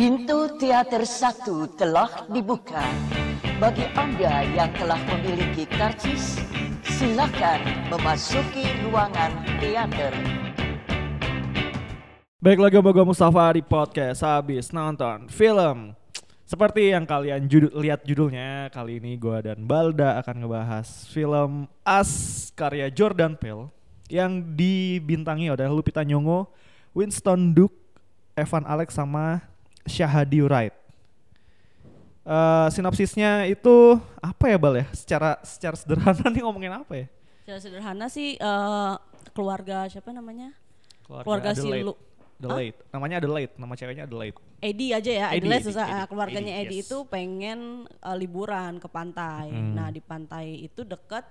Pintu teater satu telah dibuka. Bagi Anda yang telah memiliki karcis, silakan memasuki ruangan teater. Baik lagi sama gue Mustafa di podcast habis nonton film Seperti yang kalian judul, lihat judulnya Kali ini gue dan Balda akan ngebahas film As karya Jordan Peele Yang dibintangi oleh Lupita Nyong'o Winston Duke, Evan Alex sama Shahadi Wright Eh, Sinopsisnya itu apa ya Bal ya? Secara, secara sederhana nih ngomongin apa ya? Secara sederhana sih eh, keluarga siapa namanya? Keluarga si Adelaide. Lu. Adelaide. Namanya Adelaide, nama ceweknya Adelaide Edi aja ya, Eddie, Adelaide Eddie, susah. Eddie, Ah, keluarganya Eddie, Edi yes. itu pengen eh, liburan ke pantai. Hmm. Nah di pantai itu deket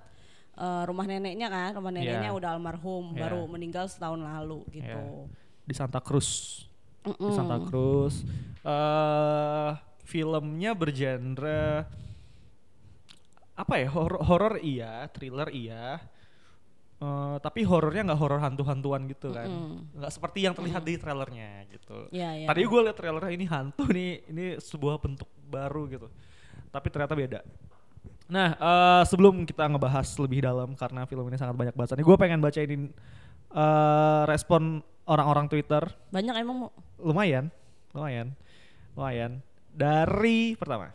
eh, rumah neneknya kan, rumah neneknya Yeah. udah almarhum, Yeah. baru meninggal setahun lalu gitu. di Santa Cruz. Di Mm-mm. Santa Cruz. eh filmnya bergenre apa ya? Horor, horor iya, thriller iya. Eh, tapi horornya nggak horor hantu-hantuan gitu kan. Nggak seperti yang terlihat di trailernya gitu. Iya, iya. Tadi gue liat trailernya ini hantu nih, ini sebuah bentuk baru gitu. Tapi ternyata beda. Nah, eh, sebelum kita ngebahas lebih dalam karena film ini sangat banyak bahasannya, gue pengen bacain eh, respon orang-orang Twitter. Banyak emang mau. Lumayan, lumayan, lumayan. Dari pertama,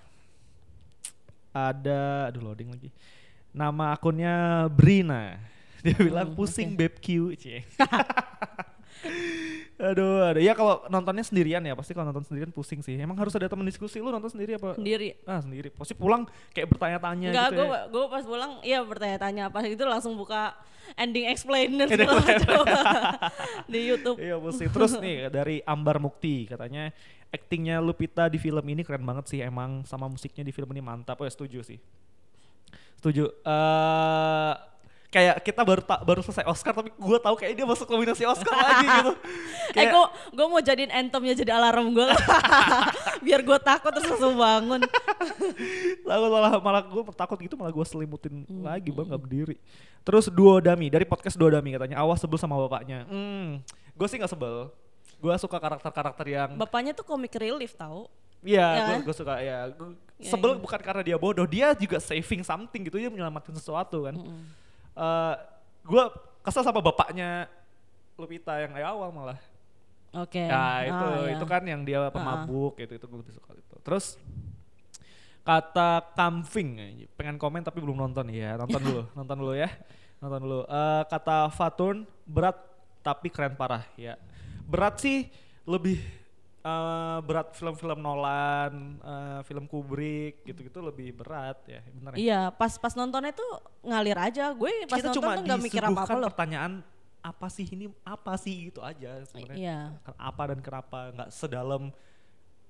ada, aduh loading lagi. Nama akunnya Brina. Dia bilang Hmm, pusing oke. beb Q, cie. aduh, aduh. Ya kalau nontonnya sendirian ya, pasti kalau nonton sendirian pusing sih. Emang harus ada teman diskusi. Lu nonton sendiri apa? Sendiri. Ah sendiri. Pasti pulang kayak bertanya-tanya Enggak, gitu gue ya. gue pas pulang iya bertanya-tanya apa itu langsung buka ending explainer di YouTube. Iya pusing. Terus nih dari Ambar Mukti katanya aktingnya Lupita di film ini keren banget sih emang sama musiknya di film ini mantap. Oh ya setuju sih. Setuju. eh kayak kita baru ta- baru selesai Oscar tapi gue tahu kayak dia masuk nominasi Oscar lagi gitu. eh Kayak- gue gue mau jadiin anthemnya jadi alarm gue biar gue takut terus langsung bangun. Lalu malah malah gue takut gitu malah gue selimutin Hmm, lagi bang nggak berdiri. Terus Duo Dami dari podcast Duo Dami katanya awas sebel sama bapaknya. Hmm, gue sih nggak sebel. Gue suka karakter-karakter yang Bapaknya tuh comic relief tahu. Iya, Ya gue kan? suka ya. Gua Ya, sebel iya. bukan karena dia bodoh, dia juga saving something gitu, dia menyelamatkan sesuatu kan. Mm-mm. Eh, gue kesel sama bapaknya Lupita yang kayak awal malah. Oke. Ya itu Ah, ya. itu kan yang dia pemabuk itu itu gue lebih suka itu. Terus kata Kamfing, pengen komen tapi belum nonton ya, nonton dulu, nonton dulu ya, nonton dulu. Eh, kata Faturn berat tapi keren parah ya. Berat sih lebih eh, berat film-film Nolan, eh, film Kubrick gitu-gitu lebih berat ya, benar ya. Iya, pas pas nontonnya tuh ngalir aja. Gue pas Kita nonton cuma tuh nggak mikir apa-apa loh. pertanyaan apa sih ini apa sih gitu aja sebenarnya Iya. apa dan kenapa nggak sedalam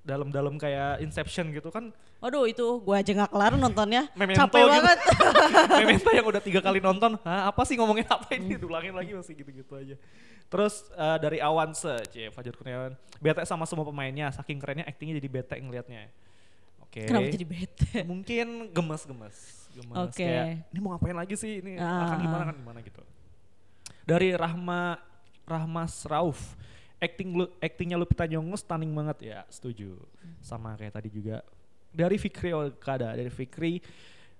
dalam-dalam kayak Inception gitu kan Waduh itu gue aja nggak kelar nontonnya. Memento Capek gitu. banget. Memento yang udah tiga kali nonton Hah, apa sih ngomongin apa ini diulangin lagi masih gitu-gitu aja terus eh, dari Awanse cie Fajar Kurniawan. Bete sama semua pemainnya saking kerennya aktingnya jadi bete ngelihatnya oke. Kenapa jadi bete? mungkin gemes-gemes gemes. Oke. kayak ini mau ngapain lagi sih? Ini Ah. akan gimana kan gimana gitu. Dari Rahma Rahmas Rauf acting lu actingnya Lupita Nyong'o stunning banget. Ya setuju. Sama kayak tadi juga. Dari Fikri Okada dari Fikri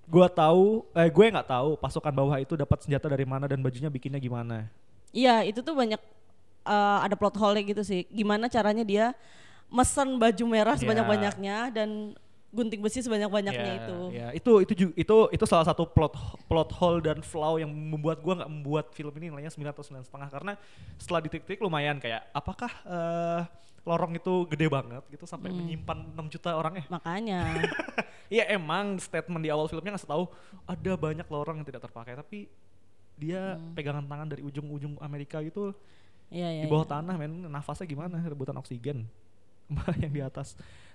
gua tahu eh gue nggak tahu pasukan bawah itu dapat senjata dari mana dan bajunya bikinnya gimana Iya itu tuh banyak eh, ada plot hole gitu sih. Gimana caranya dia mesen baju merah Iya. sebanyak-banyaknya dan gunting besi sebanyak-banyaknya Ya, itu. ya. itu itu ju- itu itu salah satu plot plot hole dan flaw yang membuat gua nggak membuat film ini nilainya 9 atau 9 setengah karena setelah ditik-tik lumayan kayak apakah eh, lorong itu gede banget gitu sampai Hmm. menyimpan 6 juta orang eh Makanya. Iya emang statement di awal filmnya ngasih tahu ada banyak lorong yang tidak terpakai tapi dia Hmm. pegangan tangan dari ujung-ujung Amerika gitu Iya iya. di bawah iya. tanah men. Nafasnya gimana? Rebutan oksigen. Yang di atas.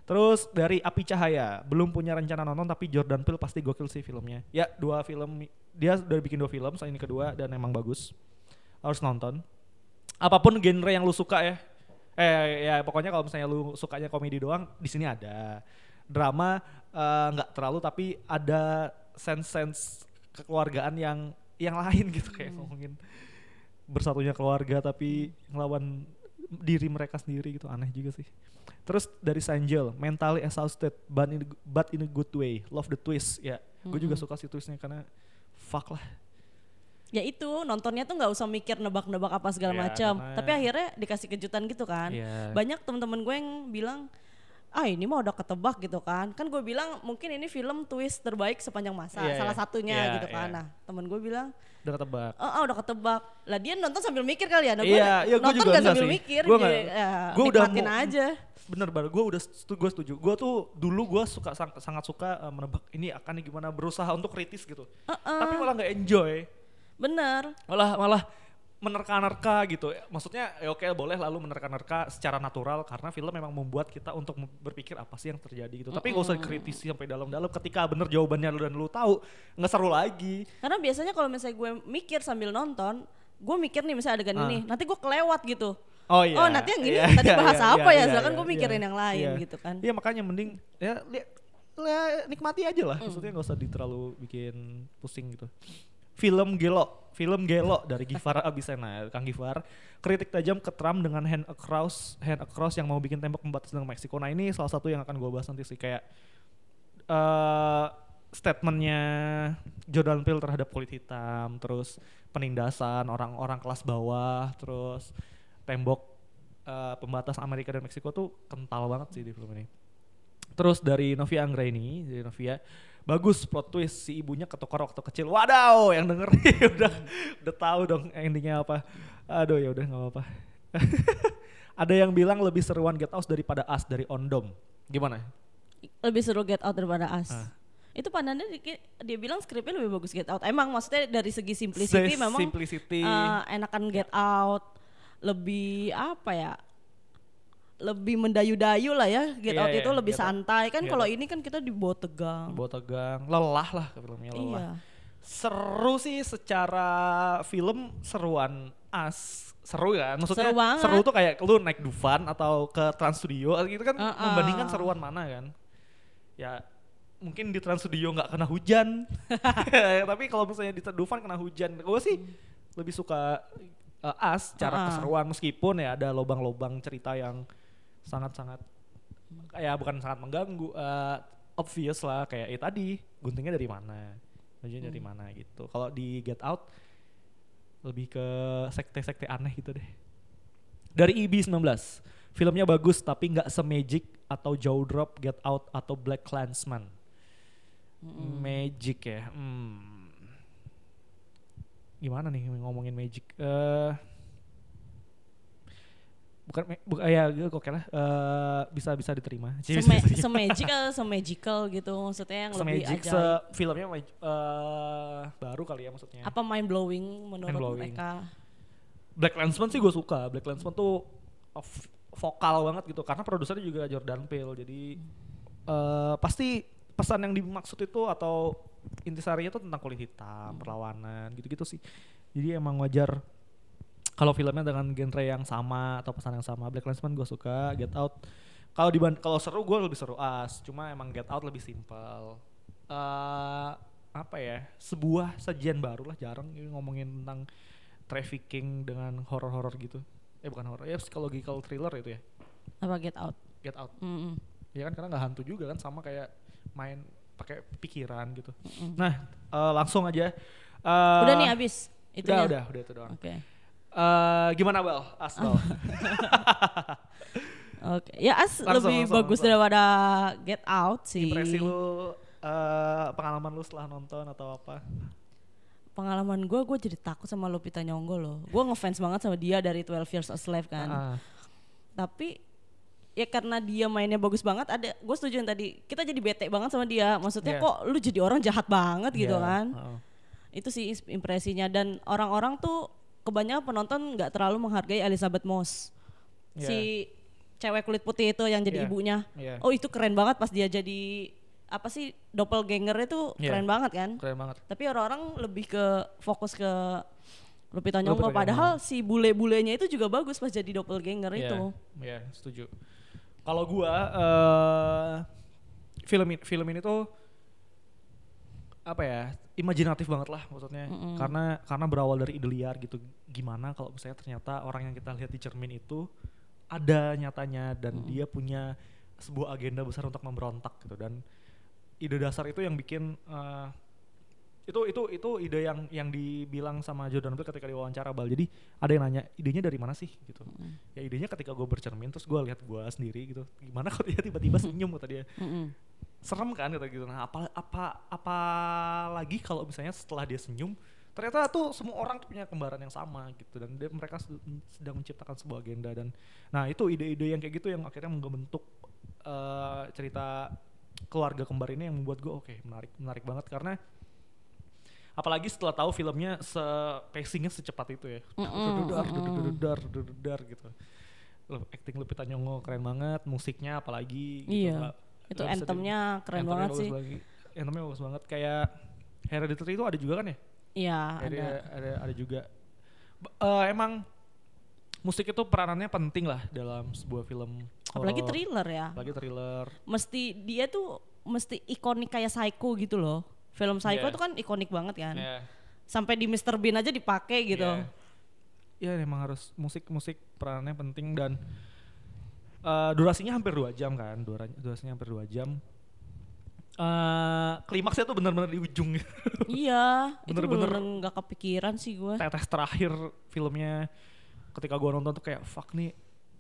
Terus dari api cahaya. Belum punya rencana nonton tapi Jordan Peele pasti gokil sih filmnya. Ya dua film dia udah bikin dua film saya ini kedua dan emang bagus. Harus nonton. Apa pun genre yang lu suka ya. Eh ya pokoknya kalau misalnya lu sukanya komedi doang di sini ada. Drama eh, nggak terlalu tapi ada sense-sense kekeluargaan yang yang lain gitu kayak ngomongin bersatunya keluarga tapi ngelawan diri mereka sendiri gitu aneh juga sih Terus dari Sanjel, mentally exhausted but in, but in a good way. Love the twist. Ya, gue juga suka si twistnya karena fuck lah. Ya itu nontonnya tuh nggak usah mikir nebak-nebak apa segala Iya, macam. Tapi akhirnya dikasih kejutan gitu kan. Iya. Banyak teman-teman gue yang bilang ah ini mah udah ketebak gitu kan kan gue bilang mungkin ini film twist terbaik sepanjang masa Iya, salah satunya Iya, gitu kan iya. nah temen gue bilang Udah ketebak. oh, ah, udah ketebak lah dia nonton sambil mikir kali ya nah, gue Iya, iya, nonton juga gak sambil sih. mikir nggak- ya, gua udah mau- aja Bener banget, gue udah setuju, gue setuju. Gue tuh dulu gue suka sang- sangat suka uh, menebak ini akan gimana berusaha untuk kritis gitu. Tapi malah nggak enjoy, bener malah malah menerka-nerka gitu. Maksudnya ya oke boleh lalu menerka-nerka secara natural karena film memang membuat kita untuk berpikir apa sih yang terjadi gitu. Tapi gak usah dikritisi sampai dalam-dalam. Ketika bener jawabannya lu dan lu tahu nggak seru lagi. karena biasanya kalau misalnya gue mikir sambil nonton gue mikir nih misalnya adegan Ah. ini nanti gue kelewat gitu Oh iya. Oh, nanti yang ini Iya, tadi iya, bahas iya, apa iya, ya? iya, Sedangkan iya, gue mikirin iya. yang lain Iya. gitu kan. Iya makanya mending ya ya, nikmati aja Mm. lah. Maksudnya nggak usah di terlalu bikin pusing gitu. Film Gelo, film Gelo dari Gifar Abisena, Kang Gifar. Kritik tajam ke Trump dengan hand across, hand across yang mau bikin tembok pembatas dengan Meksiko. Nah ini salah satu yang akan gue bahas nanti sih kayak eh statementnya Jordan Peele terhadap kulit hitam, terus penindasan orang-orang kelas bawah, terus tembok eh, pembatas Amerika dan Meksiko tuh kental banget sih di film ini. Terus dari Novia Anggraini, dari Novia, bagus plot twist si ibunya ketukar waktu kecil. Wadaw, yang denger udah udah tahu dong endingnya apa. Aduh ya udah nggak apa-apa. Ada yang bilang lebih seruan Get Out daripada Us dari Ondom. Gimana? Lebih seru Get Out daripada Us. Ah. Itu pandannya dikit- dia bilang skripnya lebih bagus Get Out. Emang maksudnya dari segi simplicity Se- memang simplicity. eh, enakan Get Out. Lebih apa ya? Lebih mendayu-dayu lah ya. Get Iya, Out iya, itu lebih Get Out. santai kan Get kalau Out. ini kan kita dibawa tegang. Bawa tegang, lelah lah filmnya lelah. Iya. Seru sih secara film seruan As seru kan maksudnya Seru banget. seru tuh kayak lu naik Dufan atau ke Trans Studio gitu kan Uh-uh. membandingkan seruan mana kan ya mungkin di Trans Studio nggak kena hujan tapi kalau misalnya di Dufan kena hujan gue sih lebih suka uh, As cara Uh-uh. keseruan meskipun ya ada lobang-lobang cerita yang sangat-sangat kayak bukan sangat mengganggu uh, obvious lah kayak eh tadi guntingnya dari mana? Bajunya dari mana? Gitu. Kalau di Get Out lebih ke sekte-sekte aneh gitu deh. Dari E IB 19 filmnya bagus tapi nggak se-magic atau Jaw Drop, Get Out atau Black Clansman Magic ya hmm. gimana nih ngomongin magic? Eh bukan bukan ya kok lah eh, bisa bisa diterima Seme-. Semagical, semagical gitu maksudnya yang lebih ajaib. se filmnya eh, baru kali ya maksudnya Apa mind blowing menurut Mind-blowing. mereka? Black Landsman sih gue suka. Black Landsman tuh vokal banget gitu karena produsernya juga Jordan Peele. Jadi eh pasti pesan yang dimaksud itu atau intisarinya tuh tentang kulit hitam, perlawanan gitu-gitu sih. Jadi emang wajar kalau filmnya dengan genre yang sama atau pesan yang sama. Black Landsman gue suka, Get Out. Kalau diban kalau seru gue lebih seru As. Cuma emang Get Out lebih simpel. eh apa ya? Sebuah sajian baru lah jarang ini ngomongin tentang trafficking dengan horor-horor gitu. Eh bukan horor, ya psychological thriller itu ya. Apa Get Out? Get Out. Mm-mm. Ya kan karena nggak hantu juga kan sama kayak main pakai pikiran gitu. Nah, eh, langsung aja. eh, Udah nih abis Udah, itunya. udah, udah itu doang. Oke. Eh, gimana Bal? As Bal. Oke. Ya As Langsung, lebih langsung, bagus langsung. daripada Get Out sih. Impresi lu eh, pengalaman lu setelah nonton atau apa? Pengalaman gue, gue jadi takut sama Lupita Nyong'o loh. Gue ngefans banget sama dia dari 12 Years a Slave kan. Ah, Tapi ya karena dia mainnya bagus banget ada gue setuju yang tadi kita jadi bete banget sama dia maksudnya Iya. kok lu jadi orang jahat banget gitu iya, kan heeh. itu sih impresinya dan orang-orang tuh kebanyakan penonton nggak terlalu menghargai Elizabeth Moss Iya. si cewek kulit putih itu yang jadi Iya, ibunya iya. oh itu keren banget pas dia jadi apa sih doppelganger itu Iya. keren banget kan Keren banget. tapi orang-orang lebih ke fokus ke Lupita Nyong'o padahal si bule-bulenya itu juga bagus pas jadi doppelganger Iya, itu Iya, setuju. Kalau gua eh film ini, film ini tuh apa ya? imajinatif banget lah maksudnya. Karena karena berawal dari ide liar gitu. Gimana kalau misalnya ternyata orang yang kita lihat di cermin itu ada nyatanya dan dia punya sebuah agenda besar untuk memberontak gitu dan ide dasar itu yang bikin eh, itu itu itu ide yang yang dibilang sama Jordan Peele ketika diwawancara bal jadi ada yang nanya idenya dari mana sih gitu ya idenya ketika gue bercermin terus gue lihat gue sendiri gitu gimana kalau dia tiba-tiba senyum kata dia Mm-mm. Serem kan kata gitu. Nah apa apa apa lagi kalau misalnya setelah dia senyum ternyata tuh semua orang tuh punya kembaran yang sama gitu. Dan dia, mereka sed- sedang menciptakan sebuah agenda dan nah itu ide-ide yang kayak gitu yang akhirnya membentuk eh, cerita keluarga kembar ini yang membuat gue oke menarik menarik banget. Karena apalagi setelah tahu filmnya se pacingnya secepat itu ya. Dudar dudar dudar gitu acting Lupita Nyong'o keren banget musiknya apalagi gitu, Iya. Itu di- anthemnya keren Anthemnya banget sih. Lagi. Anthemnya bagus banget kayak Hereditary itu ada juga kan ya? Iya, Ada ada. ada ada juga. Eh, emang musik itu peranannya penting lah dalam sebuah film. Apalagi horor, thriller ya. Apalagi thriller. Mesti dia tuh mesti ikonik kayak Psycho gitu loh. Film Psycho Iya. tuh kan ikonik banget kan. Ya. Sampai di Mr. Bean aja dipakai gitu. Ya emang harus musik musik peranannya penting dan eh, durasinya hampir dua jam kan, Dura- durasinya hampir dua jam. eh klimaksnya tuh benar-benar di ujung iya, Bener-bener- bener nggak kepikiran sih gue. tetes terakhir filmnya ketika gua nonton tuh kayak fuck nih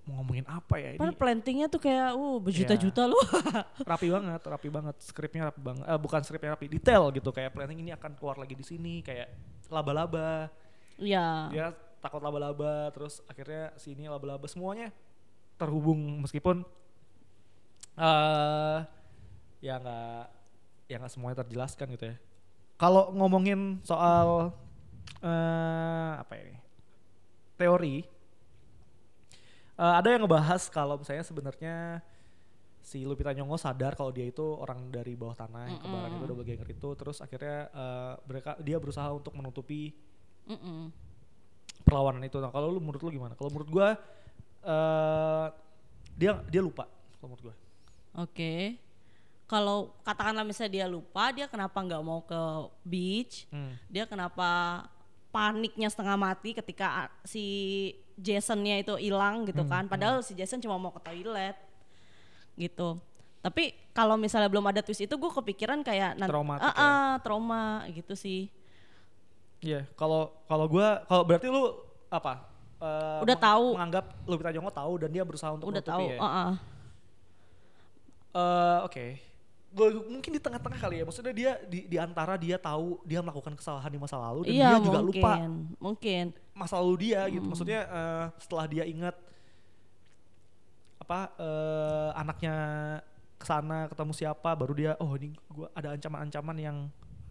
mau ngomongin apa ya ini Padahal plantingnya tuh kayak, uh berjuta-juta Iya. loh. rapi banget rapi banget skripnya rapi banget eh, bukan skripnya rapi detail gitu kayak planning ini akan keluar lagi di sini kayak laba-laba Iya. dia takut laba-laba terus akhirnya sini laba-laba semuanya terhubung meskipun eh ya nggak ya nggak semuanya terjelaskan gitu ya kalau ngomongin soal eh apa ini teori eh, ada yang ngebahas kalau misalnya sebenarnya si Lupita Nyong'o sadar kalau dia itu orang dari bawah tanah yang kembaran itu double ganger itu terus akhirnya eh, mereka dia berusaha untuk menutupi Mm-mm. perlawanan itu. Nah, kalau lu menurut lu gimana? Kalau menurut gua eh dia dia lupa kalau menurut gua. Oke. Kalau katakanlah misalnya dia lupa, dia kenapa nggak mau ke beach? Hmm. Dia kenapa paniknya setengah mati ketika si Jasonnya itu hilang gitu Hmm, kan? Padahal si Jason cuma mau ke toilet gitu. Tapi kalau misalnya belum ada twist itu, gue kepikiran kayak nanti Traumatik Ah, ah, trauma gitu sih. Iya, kalau kalau gua kalau berarti lu apa? Eh, Udah tahu. menganggap Lupita Nyong'o tahu dan dia berusaha untuk Udah tahu. ya. ah, ah. Eh, oke. Gua mungkin di tengah-tengah kali ya. Maksudnya dia di, di antara dia tahu dia melakukan kesalahan di masa lalu dan Iya dia juga mungkin, lupa mungkin. masa lalu dia gitu. Maksudnya eh, setelah dia ingat apa eh, anaknya ke sana ketemu siapa baru dia oh ini gua ada ancaman-ancaman yang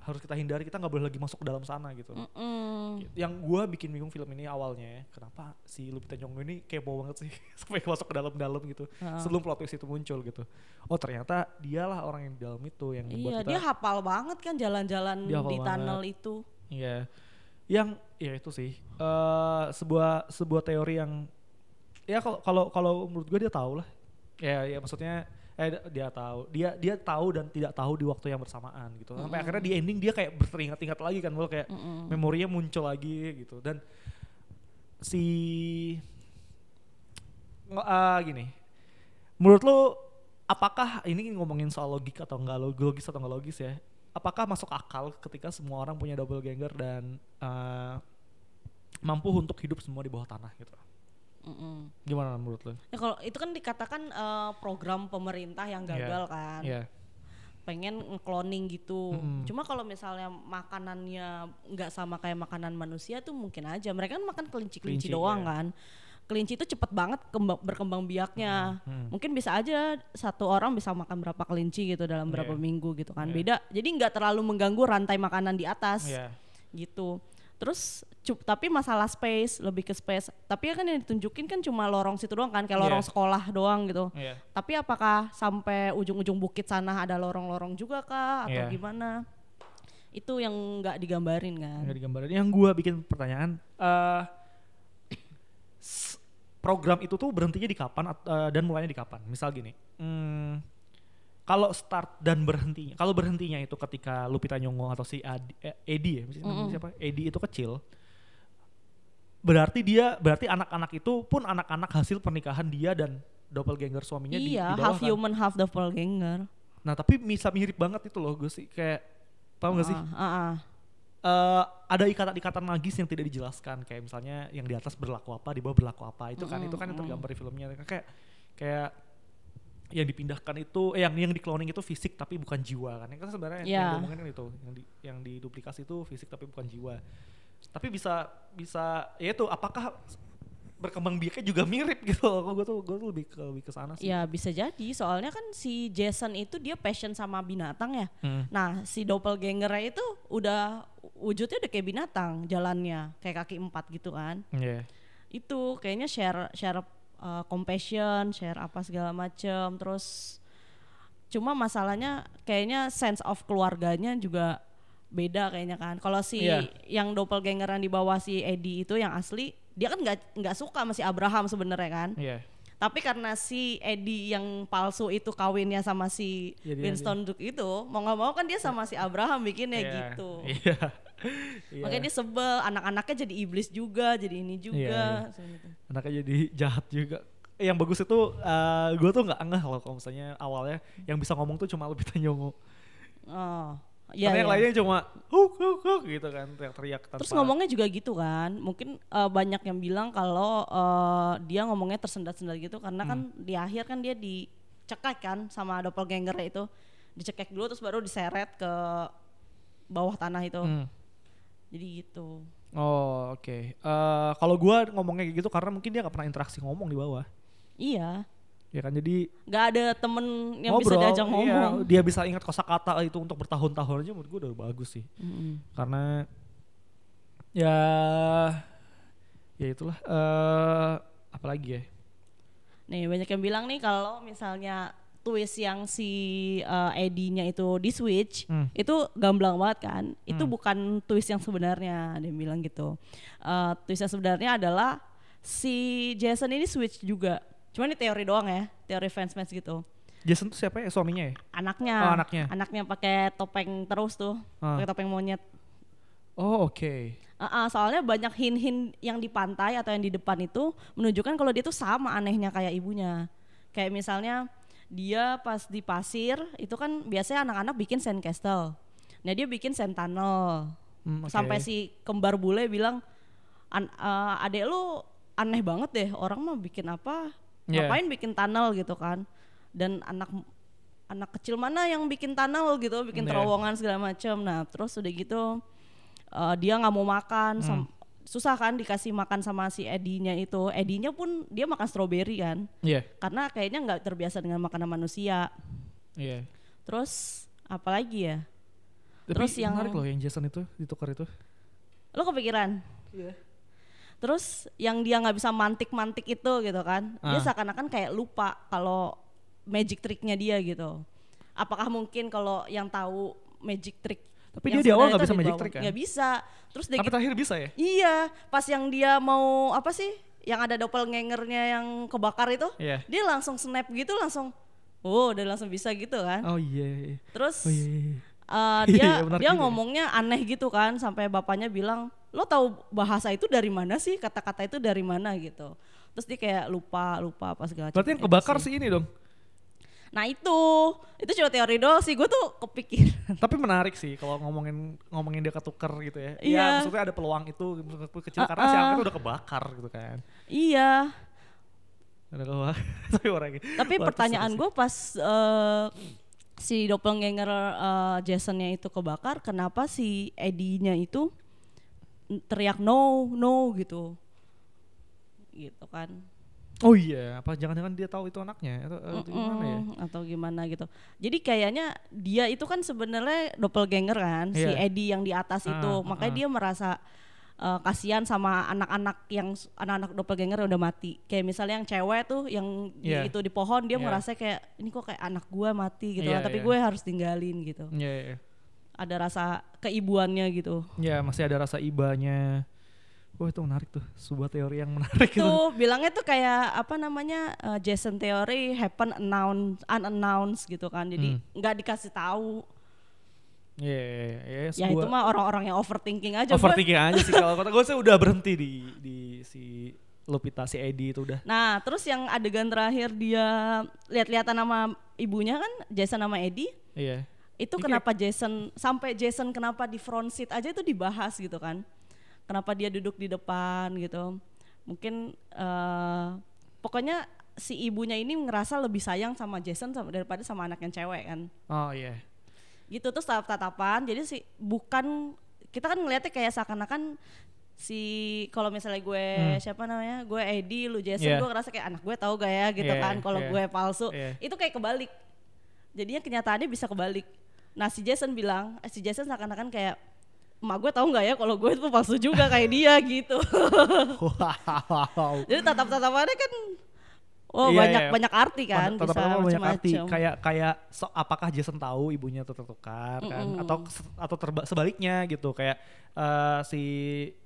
harus kita hindari kita nggak boleh lagi masuk ke dalam sana gitu. Mm-mm. Yang gua bikin bingung film ini awalnya ya, kenapa si Lupita Nyong'o ini kepo banget sih sampai masuk ke dalam-dalam gitu Heeh. sebelum plot twist itu muncul gitu. Oh ternyata dialah orang yang di dalam itu yang Iya, kita dia hapal banget kan jalan-jalan hafal di tunnel banget. itu. Iya. Yang ya itu sih eh sebuah sebuah teori yang ya kalau kalau kalau menurut gue dia tahu lah. Ya ya maksudnya eh dia tahu. Dia dia tahu dan tidak tahu di waktu yang bersamaan gitu. Sampai akhirnya di ending dia kayak berteringat-ingat lagi kan lo kayak memorinya muncul lagi gitu. Dan si ah, gini. Menurut lo apakah ini ngomongin soal logik atau enggak log- logis atau enggak logis ya? Apakah masuk akal ketika semua orang punya double ganger dan eh, mampu untuk hidup semua di bawah tanah gitu? Mm-mm. Gimana menurut lo? Ya kalau itu kan dikatakan eh, program pemerintah yang gagal kan. Iya. Pengen cloning gitu. Mm-mm. Cuma kalau misalnya makanannya nggak sama kayak makanan manusia tuh mungkin aja. Mereka kan makan kelinci-kelinci Kelinci, doang iya. kan. Kelinci itu cepet banget kembang, berkembang biaknya. Hmm. Mungkin bisa aja satu orang bisa makan berapa kelinci gitu dalam berapa Iya. minggu gitu kan. Iya. Beda. Jadi nggak terlalu mengganggu rantai makanan di atas. Iya. gitu. Terus tapi masalah space lebih ke space. Tapi kan yang ditunjukin kan cuma lorong situ doang kan, kayak Iya. lorong sekolah doang gitu. Iya. Tapi apakah sampai ujung-ujung bukit sana ada lorong-lorong juga kah atau Iya. gimana? Itu yang nggak digambarin kan. Nggak digambarin. Yang gua bikin pertanyaan, eh s- program itu tuh berhentinya di kapan eh, dan mulainya di kapan? Misal gini, hmm, kalau start dan berhentinya, kalau berhentinya itu ketika Lupita Nyong'o atau si Adi, eh, Edi ya, namanya siapa? Edi itu kecil. berarti dia berarti anak-anak itu pun anak-anak hasil pernikahan dia dan doppelganger suaminya iya, di bawah half kan. human half doppelganger. Nah tapi bisa mirip banget itu loh gue sih kayak paham gak sih? Ah, ah. Eh, ada ikatan-ikatan magis yang tidak dijelaskan kayak misalnya yang di atas berlaku apa di bawah berlaku apa itu kan itu kan yang tergambar di filmnya kayak kayak yang dipindahkan itu eh yang yang di cloning itu fisik tapi bukan jiwa kan kan sebenarnya yang Iya. diomongin kan itu yang di yang diduplikasi itu fisik tapi bukan jiwa tapi bisa bisa ya itu apakah berkembang biaknya juga mirip gitu loh gue tuh gue tuh lebih ke lebih ke sana sih Ya bisa jadi, soalnya kan si Jason itu dia passion sama binatang ya. Hmm. Nah si doppelganger itu udah wujudnya udah kayak binatang jalannya, kayak kaki empat gitu kan. Iya. Itu kayaknya share share uh, compassion, share apa segala macem. Terus cuma masalahnya kayaknya sense of keluarganya juga beda kayaknya kan. Kalau si Iya. yang doppelganger yang di bawah si Eddie itu yang asli, dia kan nggak nggak suka sama si Abraham sebenarnya kan. Iya. Tapi karena si Eddie yang palsu itu kawinnya sama si Jadi Winston Duke itu, mau nggak mau kan dia sama si Abraham bikinnya Iya. gitu. Iya. Iya. Makanya dia sebel, anak-anaknya jadi iblis juga, jadi ini juga. Iya, Gitu. anaknya jadi jahat juga. Eh, Yang bagus itu gue tuh nggak ngeh loh kalau misalnya awalnya yang bisa ngomong tuh cuma lebih Nyong'o. Oh, Karena iya. yang iya. lainnya cuma huk huk huk gitu kan teriak-teriak tanpa. Terus ngomongnya juga gitu kan, mungkin eh, banyak yang bilang kalau eh, dia ngomongnya tersendat-sendat gitu karena kan Hmm. di akhir kan dia dicekek kan sama doppelganger itu, dicekek dulu terus baru diseret ke bawah tanah itu. Hmm. Jadi gitu. Oh oke. Eh, kalau gue ngomongnya kayak gitu karena mungkin dia nggak pernah interaksi ngomong di bawah. Iya. Ya kan jadi nggak ada temen yang bisa ngobrol, diajak iya, ngomong. dia bisa ingat kosakata itu untuk bertahun-tahun aja menurut gue udah bagus sih. Mm-mm. Karena ya ya itulah eh apalagi ya. Nih banyak yang bilang nih kalau misalnya twist yang si uh, Eddie-nya itu di switch Hmm. itu gamblang banget kan. Itu Hmm. bukan twist yang sebenarnya dia bilang gitu. Uh, twist yang sebenarnya adalah si Jason ini switch juga. Cuma ini teori doang ya, teori fans fans gitu. Jason tuh siapa ya? Suaminya ya? Anaknya, Oh, anaknya. anaknya pakai topeng terus tuh, Ah. pakai topeng monyet. Oh oke. Uh-uh, soalnya banyak hin-hin yang di pantai atau yang di depan itu menunjukkan kalau dia tuh sama anehnya kayak ibunya. Kayak misalnya dia pas di pasir itu kan biasanya anak-anak bikin sand castle. Nah dia bikin sand tunnel. Hmm, oke. Sampai si kembar bule bilang, An- uh, adek lu aneh banget deh orang mah bikin apa? Iya. Ngapain bikin tunnel gitu kan? Dan anak anak kecil mana yang bikin tunnel gitu, bikin Iya. terowongan segala macam. Nah terus udah gitu uh, dia nggak mau makan, Hmm. Susah kan dikasih makan sama si Edinya itu. Edinya pun dia makan stroberi kan, Iya. karena kayaknya nggak terbiasa dengan makanan manusia. Iya. Terus apalagi ya? Tapi Terus yang- menarik loh yang Jason itu ditukar itu. Lo kepikiran? Iya. Terus yang dia nggak bisa mantik-mantik itu gitu kan, dia Ah. seakan-akan kayak lupa kalau magic tricknya dia gitu. Apakah mungkin kalau yang tahu magic trick? Tapi yang dia di awal nggak itu bisa magic trick kan? Nggak bisa. Terus dia Tapi terakhir bisa ya? Iya, pas yang dia mau apa sih? Yang ada doppelgangernya yang kebakar itu, Iya. dia langsung snap gitu langsung, oh udah langsung bisa gitu kan. Oh iya. iya. Terus Oh iya. iya. eh, Iya, dia iya, benar dia ya. ngomongnya aneh gitu kan, sampai bapaknya bilang, lo tahu bahasa itu dari mana sih? Kata-kata itu dari mana gitu. Terus dia kayak lupa lupa apa segala Berarti yang macam. kebakar sih ini dong. Nah itu, itu cuma teori doang sih. Gue tuh kepikiran. Tapi menarik sih kalau ngomongin ngomongin dia ketuker gitu ya. Iya, Iya. maksudnya ada peluang itu kecil karena Ah, si ah. angkat udah kebakar gitu kan. iya. Ada kebakar. Tapi pertanyaan gue pas eh, si doppelganger eh, Jasonnya itu kebakar, kenapa si Eddie-nya itu teriak no, no gitu, gitu kan? Oh iya, apa jangan-jangan dia tahu itu anaknya atau, atau gimana ya? Atau gimana gitu. Jadi kayaknya dia itu kan sebenarnya doppelganger kan, si Iya. Eddie yang di atas Ah, itu, ah, makanya ah. dia merasa eh, kasihan sama anak-anak yang anak-anak doppelganger yang udah mati. Kayak misalnya yang cewek tuh yang di- Iya. itu di pohon dia Iya. merasa kayak ini kok kayak anak gua mati gitu Iya, kan, tapi iya. gue harus tinggalin gitu. Iya, iya. Ada rasa keibuannya gitu. Ya masih ada rasa ibanya. Wah itu menarik tuh, sebuah teori yang menarik itu. Tuh bilangnya tuh kayak apa namanya eh, Jason theory happen announced unannounced gitu kan. Jadi Hmm. nggak dikasih tahu. Iya, iya, iya. Ya sebuah- itu mah orang-orang yang overthinking aja. Overthinking aja sih kalau kata gue sih udah berhenti di di si Lupita si Edi itu udah. Nah, terus yang adegan terakhir dia lihat-lihatan sama ibunya kan Jason sama Eddie. Iya. Itu Ini kenapa Jason sampai Jason kenapa di front seat aja itu dibahas gitu kan. Kenapa dia duduk di depan gitu. Mungkin eh pokoknya si ibunya ini ngerasa lebih sayang sama Jason sama, daripada sama anak yang cewek kan. Oh iya. gitu terus tatap tatapan jadi sih bukan kita kan ngeliatnya kayak seakan-akan si kalau misalnya gue siapa namanya gue Edi lu Jason Hmm. Yeah. gue ngerasa kayak anak gue tahu gak ya gitu Yeah, kan kalau yeah. gue palsu Yeah. itu kayak kebalik jadinya kenyataannya bisa kebalik nah si Jason bilang eh, si Jason seakan-akan kayak emak gue tahu nggak ya kalau gue itu palsu juga kayak dia gitu Wow. jadi tatap tatapannya kan oh Iya, banyak iya. banyak arti kan Tetap bisa tetap banyak arti. Kayak kayak so, apakah Jason tahu ibunya tertukar kan atau atau terba- sebaliknya gitu kayak eh, si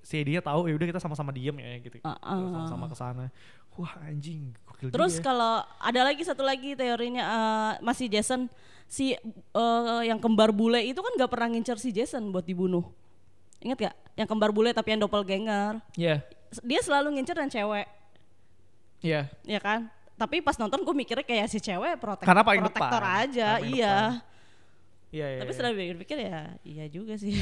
si dia tahu ya udah kita sama-sama diem ya gitu. Ah, ah. Sama-sama ke sana. Wah anjing. Terus ya. kalau ada lagi satu lagi teorinya eh, masih Jason si eh, yang kembar bule itu kan gak pernah ngincer si Jason buat dibunuh. Ingat gak? Yang kembar bule tapi yang doppelganger. Iya. Dia selalu ngincer dan cewek, Iya. ya kan? Tapi pas nonton gue mikirnya kayak si cewek protek Karena paling protektor depan. aja, Karena paling iya. Iya, iya. Tapi iya. setelah pikir-pikir ya iya juga sih.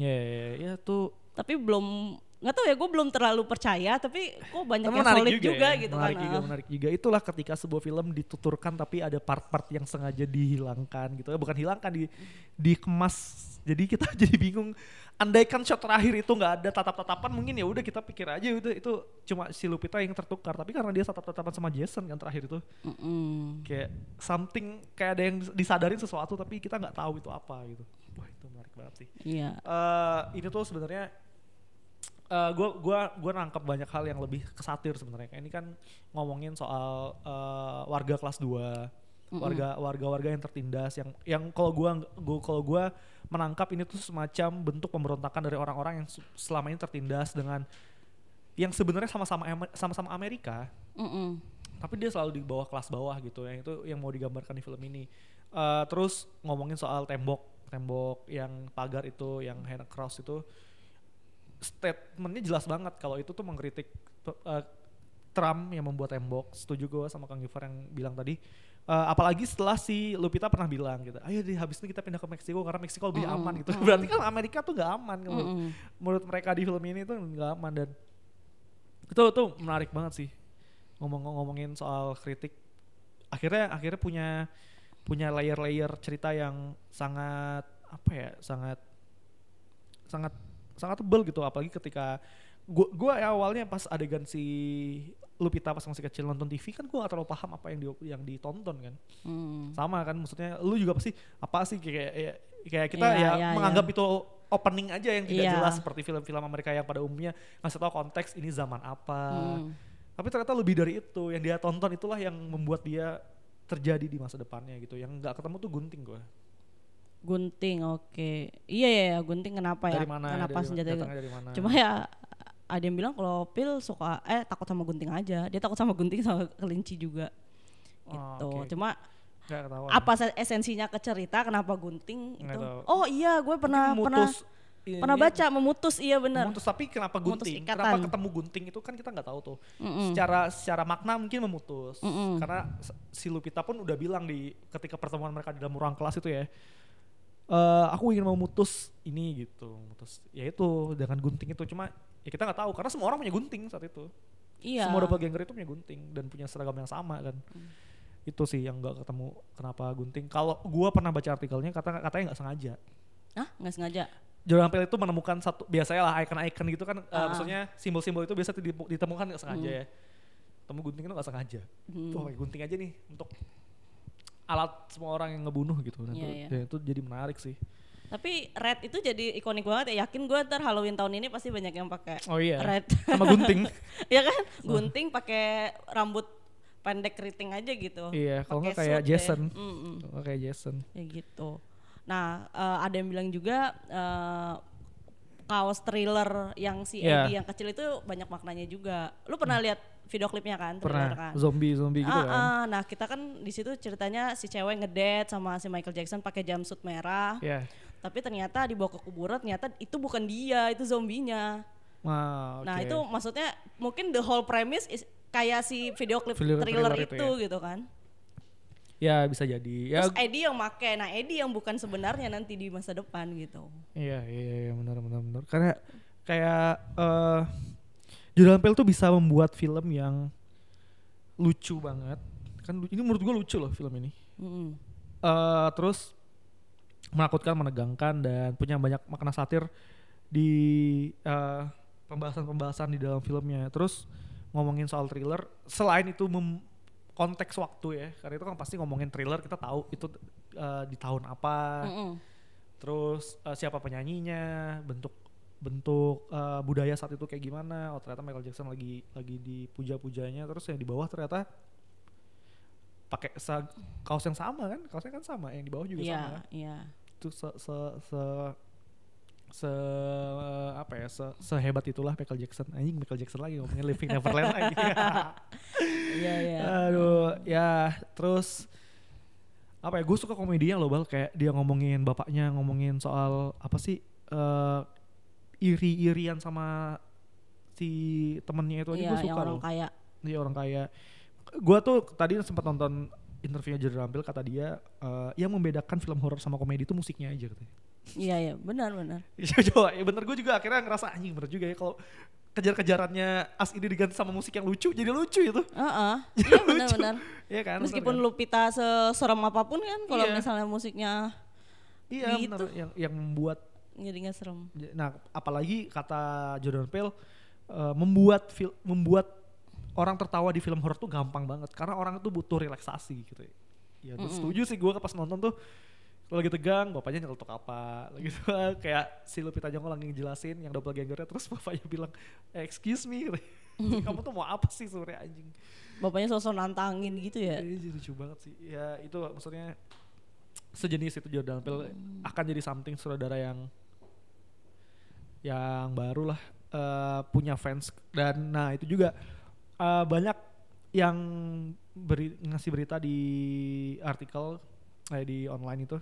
Iya, iya, iya. Ya tuh tapi belum nggak tahu ya gue belum terlalu percaya tapi kok banyak Tapi yang menarik solid juga, ya. gitu menarik kan. juga, menarik juga. Itulah ketika sebuah film dituturkan tapi ada part-part yang sengaja dihilangkan gitu. Eh, Bukan hilangkan, di, dikemas. Jadi kita jadi bingung. Andaikan shot terakhir itu nggak ada tatap-tatapan, mungkin ya udah kita pikir aja itu itu cuma si Lupita yang tertukar. Tapi karena dia tatap-tatapan sama Jason kan terakhir itu, Mm-mm. kayak something kayak ada yang disadarin sesuatu tapi kita nggak tahu itu apa gitu. Wah itu menarik banget sih. Iya. Eh, ini tuh sebenarnya eh gua gua gua nangkep banyak hal yang lebih kesatir sebenarnya. Ini kan ngomongin soal eh, warga kelas 2, warga warga warga yang tertindas yang yang kalau gua gua kalau gua menangkap ini tuh semacam bentuk pemberontakan dari orang-orang yang se- selama ini tertindas dengan yang sebenarnya sama-sama sama-sama Amerika, Mm-mm. tapi dia selalu di bawah kelas bawah gitu. Yang itu yang mau digambarkan di film ini. Eh, terus ngomongin soal tembok tembok yang pagar itu yang hand cross itu statementnya jelas banget kalau itu tuh mengkritik eh, Trump yang membuat tembok setuju gue sama Kang Gifar yang bilang tadi. Eh, apalagi setelah si Lupita pernah bilang gitu ayo deh habis ini kita pindah ke Meksiko karena Meksiko lebih Mm-mm, aman gitu. berarti kan Amerika tuh nggak aman kalau Mm-mm. menurut mereka di film ini tuh nggak aman. Dan itu tuh menarik banget sih ngomong ngomongin soal kritik. Akhirnya akhirnya punya punya layer-layer cerita yang sangat apa ya sangat sangat sangat tebel gitu apalagi ketika gua gua ya awalnya pas adegan si Lupita pas masih kecil nonton TV kan gua gak terlalu paham apa yang di, yang ditonton kan Mm. sama kan maksudnya lu juga pasti apa sih kayak kayak, kayak kita Iya, ya iya, menganggap itu opening aja yang tidak Iya. jelas seperti film-film Amerika yang pada umumnya ngasih tahu konteks ini zaman apa Mm. tapi ternyata lebih dari itu yang dia tonton itulah yang membuat dia terjadi di masa depannya gitu yang nggak ketemu tuh gunting gue Gunting, oke. Iya ya, ya, gunting kenapa ya? dari mana Kenapa dari, senjata itu? datangnya dari mana Cuma ya ada yang bilang kalau Pil suka eh takut sama gunting aja. Dia takut sama gunting sama kelinci juga. Oh, Gitu. oke. Cuma apa se- esensinya ke cerita kenapa gunting Nggak itu? tahu. Oh iya, gue pernah Mungkin pernah memutus ini- pernah baca memutus iya benar. memutus tapi kenapa Memutus gunting kenapa ketemu gunting itu kan kita nggak tahu tuh Mm-mm. secara secara makna mungkin memutus Mm-mm. karena s- si Lupita pun udah bilang di ketika pertemuan mereka di dalam ruang kelas itu ya eh aku ingin memutus ini gitu memutus ya itu dengan gunting itu cuma ya kita nggak tahu karena semua orang punya gunting saat itu Iya. semua doppelganger itu punya gunting dan punya seragam yang sama kan itu sih yang nggak ketemu kenapa gunting kalau gua pernah baca artikelnya kata katanya nggak sengaja Ah, nggak sengaja. Jordan Peele itu menemukan satu biasanya lah icon-icon gitu kan eh, Ah. maksudnya simbol-simbol itu biasa ditemukan nggak sengaja Hmm. ya temu gunting itu nggak sengaja Hmm. tuh gunting aja nih untuk alat semua orang yang ngebunuh gitu dan Iya, itu, iya. dan itu jadi menarik sih Tapi red itu jadi ikonik banget ya. Yakin gue ntar Halloween tahun ini pasti banyak yang pakai oh iya red. sama gunting ya kan? Gunting pakai rambut pendek keriting aja gitu. iya kalau nggak kayak deh. Jason. Kalau nggak kayak Jason Ya gitu. Nah, eh, ada yang bilang juga eh, kaos thriller yang si Iya. Eddie yang kecil itu banyak maknanya juga. Lu pernah lihat video klipnya kan? pernah kan? zombie zombie gitu Ah, kan ah, nah kita kan di situ ceritanya si cewek ngedate sama si Michael Jackson pakai jumpsuit merah. ya Tapi ternyata dibawa ke kuburan ternyata itu bukan dia, itu zombinya. Nah, Nah oke. itu maksudnya mungkin the whole premise is kayak si video klip thriller, thriller itu, itu gitu kan. ya bisa jadi. Ya Terus Eddie yang make, nah Eddie yang bukan sebenarnya nanti di masa depan gitu. Iya iya iya benar benar benar. Karena kayak eh Jordan Peele tuh bisa membuat film yang lucu banget. Kan ini menurut gua lucu loh film ini. Mm-mm. eh terus menakutkan, menegangkan dan punya banyak makna satir di eh, pembahasan-pembahasan di dalam filmnya. Terus ngomongin soal thriller, selain itu mem- konteks waktu ya, karena itu kan pasti ngomongin thriller kita tahu itu eh, di tahun apa, Mm-mm. terus eh, siapa penyanyinya, bentuk bentuk eh, budaya saat itu kayak gimana. Oh ternyata Michael Jackson lagi lagi dipuja-pujanya, terus yang di bawah ternyata pakai kaos yang sama kan, kaosnya kan sama, yang di bawah juga Iya, sama. kan? iya. Itu se se se se apa ya se sehebat itulah Michael Jackson anjing Michael Jackson lagi ngomongin Living Neverland lagi Iya, iya. aduh ya terus apa ya gue suka komedinya loh bal kayak dia ngomongin bapaknya ngomongin soal apa sih eh iri-irian sama si temennya itu aja Iya, gue suka orang loh kaya. Iya orang kaya. Gua tuh tadi sempat nonton interviewnya Jordan Peele kata dia eh, yang membedakan film horor sama komedi itu musiknya aja katanya. Iya, iya, benar, benar. Iya coba ya bener gue juga akhirnya ngerasa anjing bener juga ya kalau kejar-kejarannya as ini diganti sama musik yang lucu jadi lucu itu. Heeh. Iya, benar, Lucu. benar. Iya kan? bener Meskipun kan? Lupita seseram apa pun kan kalau Iya. misalnya musiknya iya gitu. bener yang yang membuat jadi nggak serem. nah apalagi kata Jordan Peele eh, membuat fil membuat orang tertawa di film horor tuh gampang banget karena orang itu butuh relaksasi gitu ya. Ya gue Mm-mm. setuju sih gue pas nonton tuh lagi tegang bapaknya nyeletuk apa gitu kayak si Lupita Nyong'o lagi ngejelasin yang doppelgangernya terus bapaknya bilang "Eh, excuse me katanya. kamu tuh mau apa sih sebenarnya anjing Bapaknya sosok nantangin gitu ya. Iya, jadi lucu banget sih ya itu maksudnya sejenis itu Jordan Peele akan jadi something saudara yang yang baru lah eh, punya fans dan nah itu juga eh, banyak yang beri, ngasih berita di artikel eh, di online itu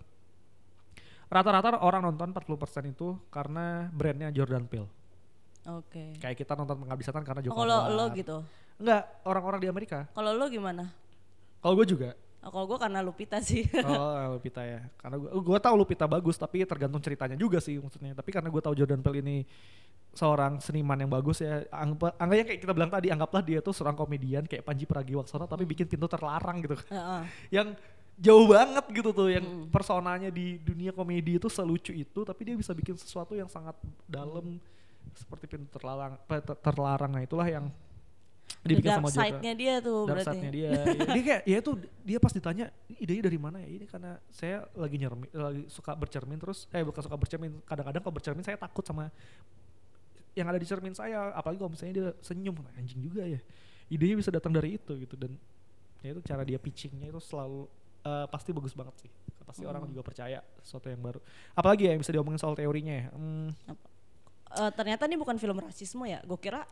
rata-rata orang nonton 40% itu karena brandnya Jordan Peele Oke. kayak kita nonton pengabdi setan karena Joko Kalau lo gitu. enggak orang-orang di Amerika Kalau lo gimana? kalau gue juga Oh, Kalau gue karena Lupita sih. Oh Lupita ya, karena gue gue tahu Lupita bagus tapi tergantung ceritanya juga sih maksudnya. Tapi karena gue tahu Jordan Peele ini seorang seniman yang bagus ya, anggap anggapnya kayak kita bilang tadi, anggaplah dia tuh seorang komedian kayak Panji Pragiwaksono tapi bikin pintu terlarang gitu, Heeh. yang jauh banget gitu tuh, yang Mm. personanya di dunia komedi itu selucu itu, tapi dia bisa bikin sesuatu yang sangat dalam seperti pintu terlarang, ter- terlarang. Nah itulah yang dibikin dark sama side-nya dia tuh dark berarti. side-nya dia. Iya, dia kayak ya itu dia pas ditanya "Ini idenya dari mana ya? Ini karena saya lagi nyermin lagi suka bercermin terus eh bukan suka bercermin, kadang-kadang kalau bercermin saya takut sama yang ada di cermin saya, apalagi kalau misalnya dia senyum, anjing juga ya. Idenya bisa datang dari itu gitu dan ya itu cara dia pitchingnya itu selalu eh, pasti bagus banget sih. Pasti orang Hmm. juga percaya sesuatu yang baru. Apalagi ya yang bisa diomongin soal teorinya ya. Hmm, Eh, ternyata ini bukan film rasisme ya. Gue kira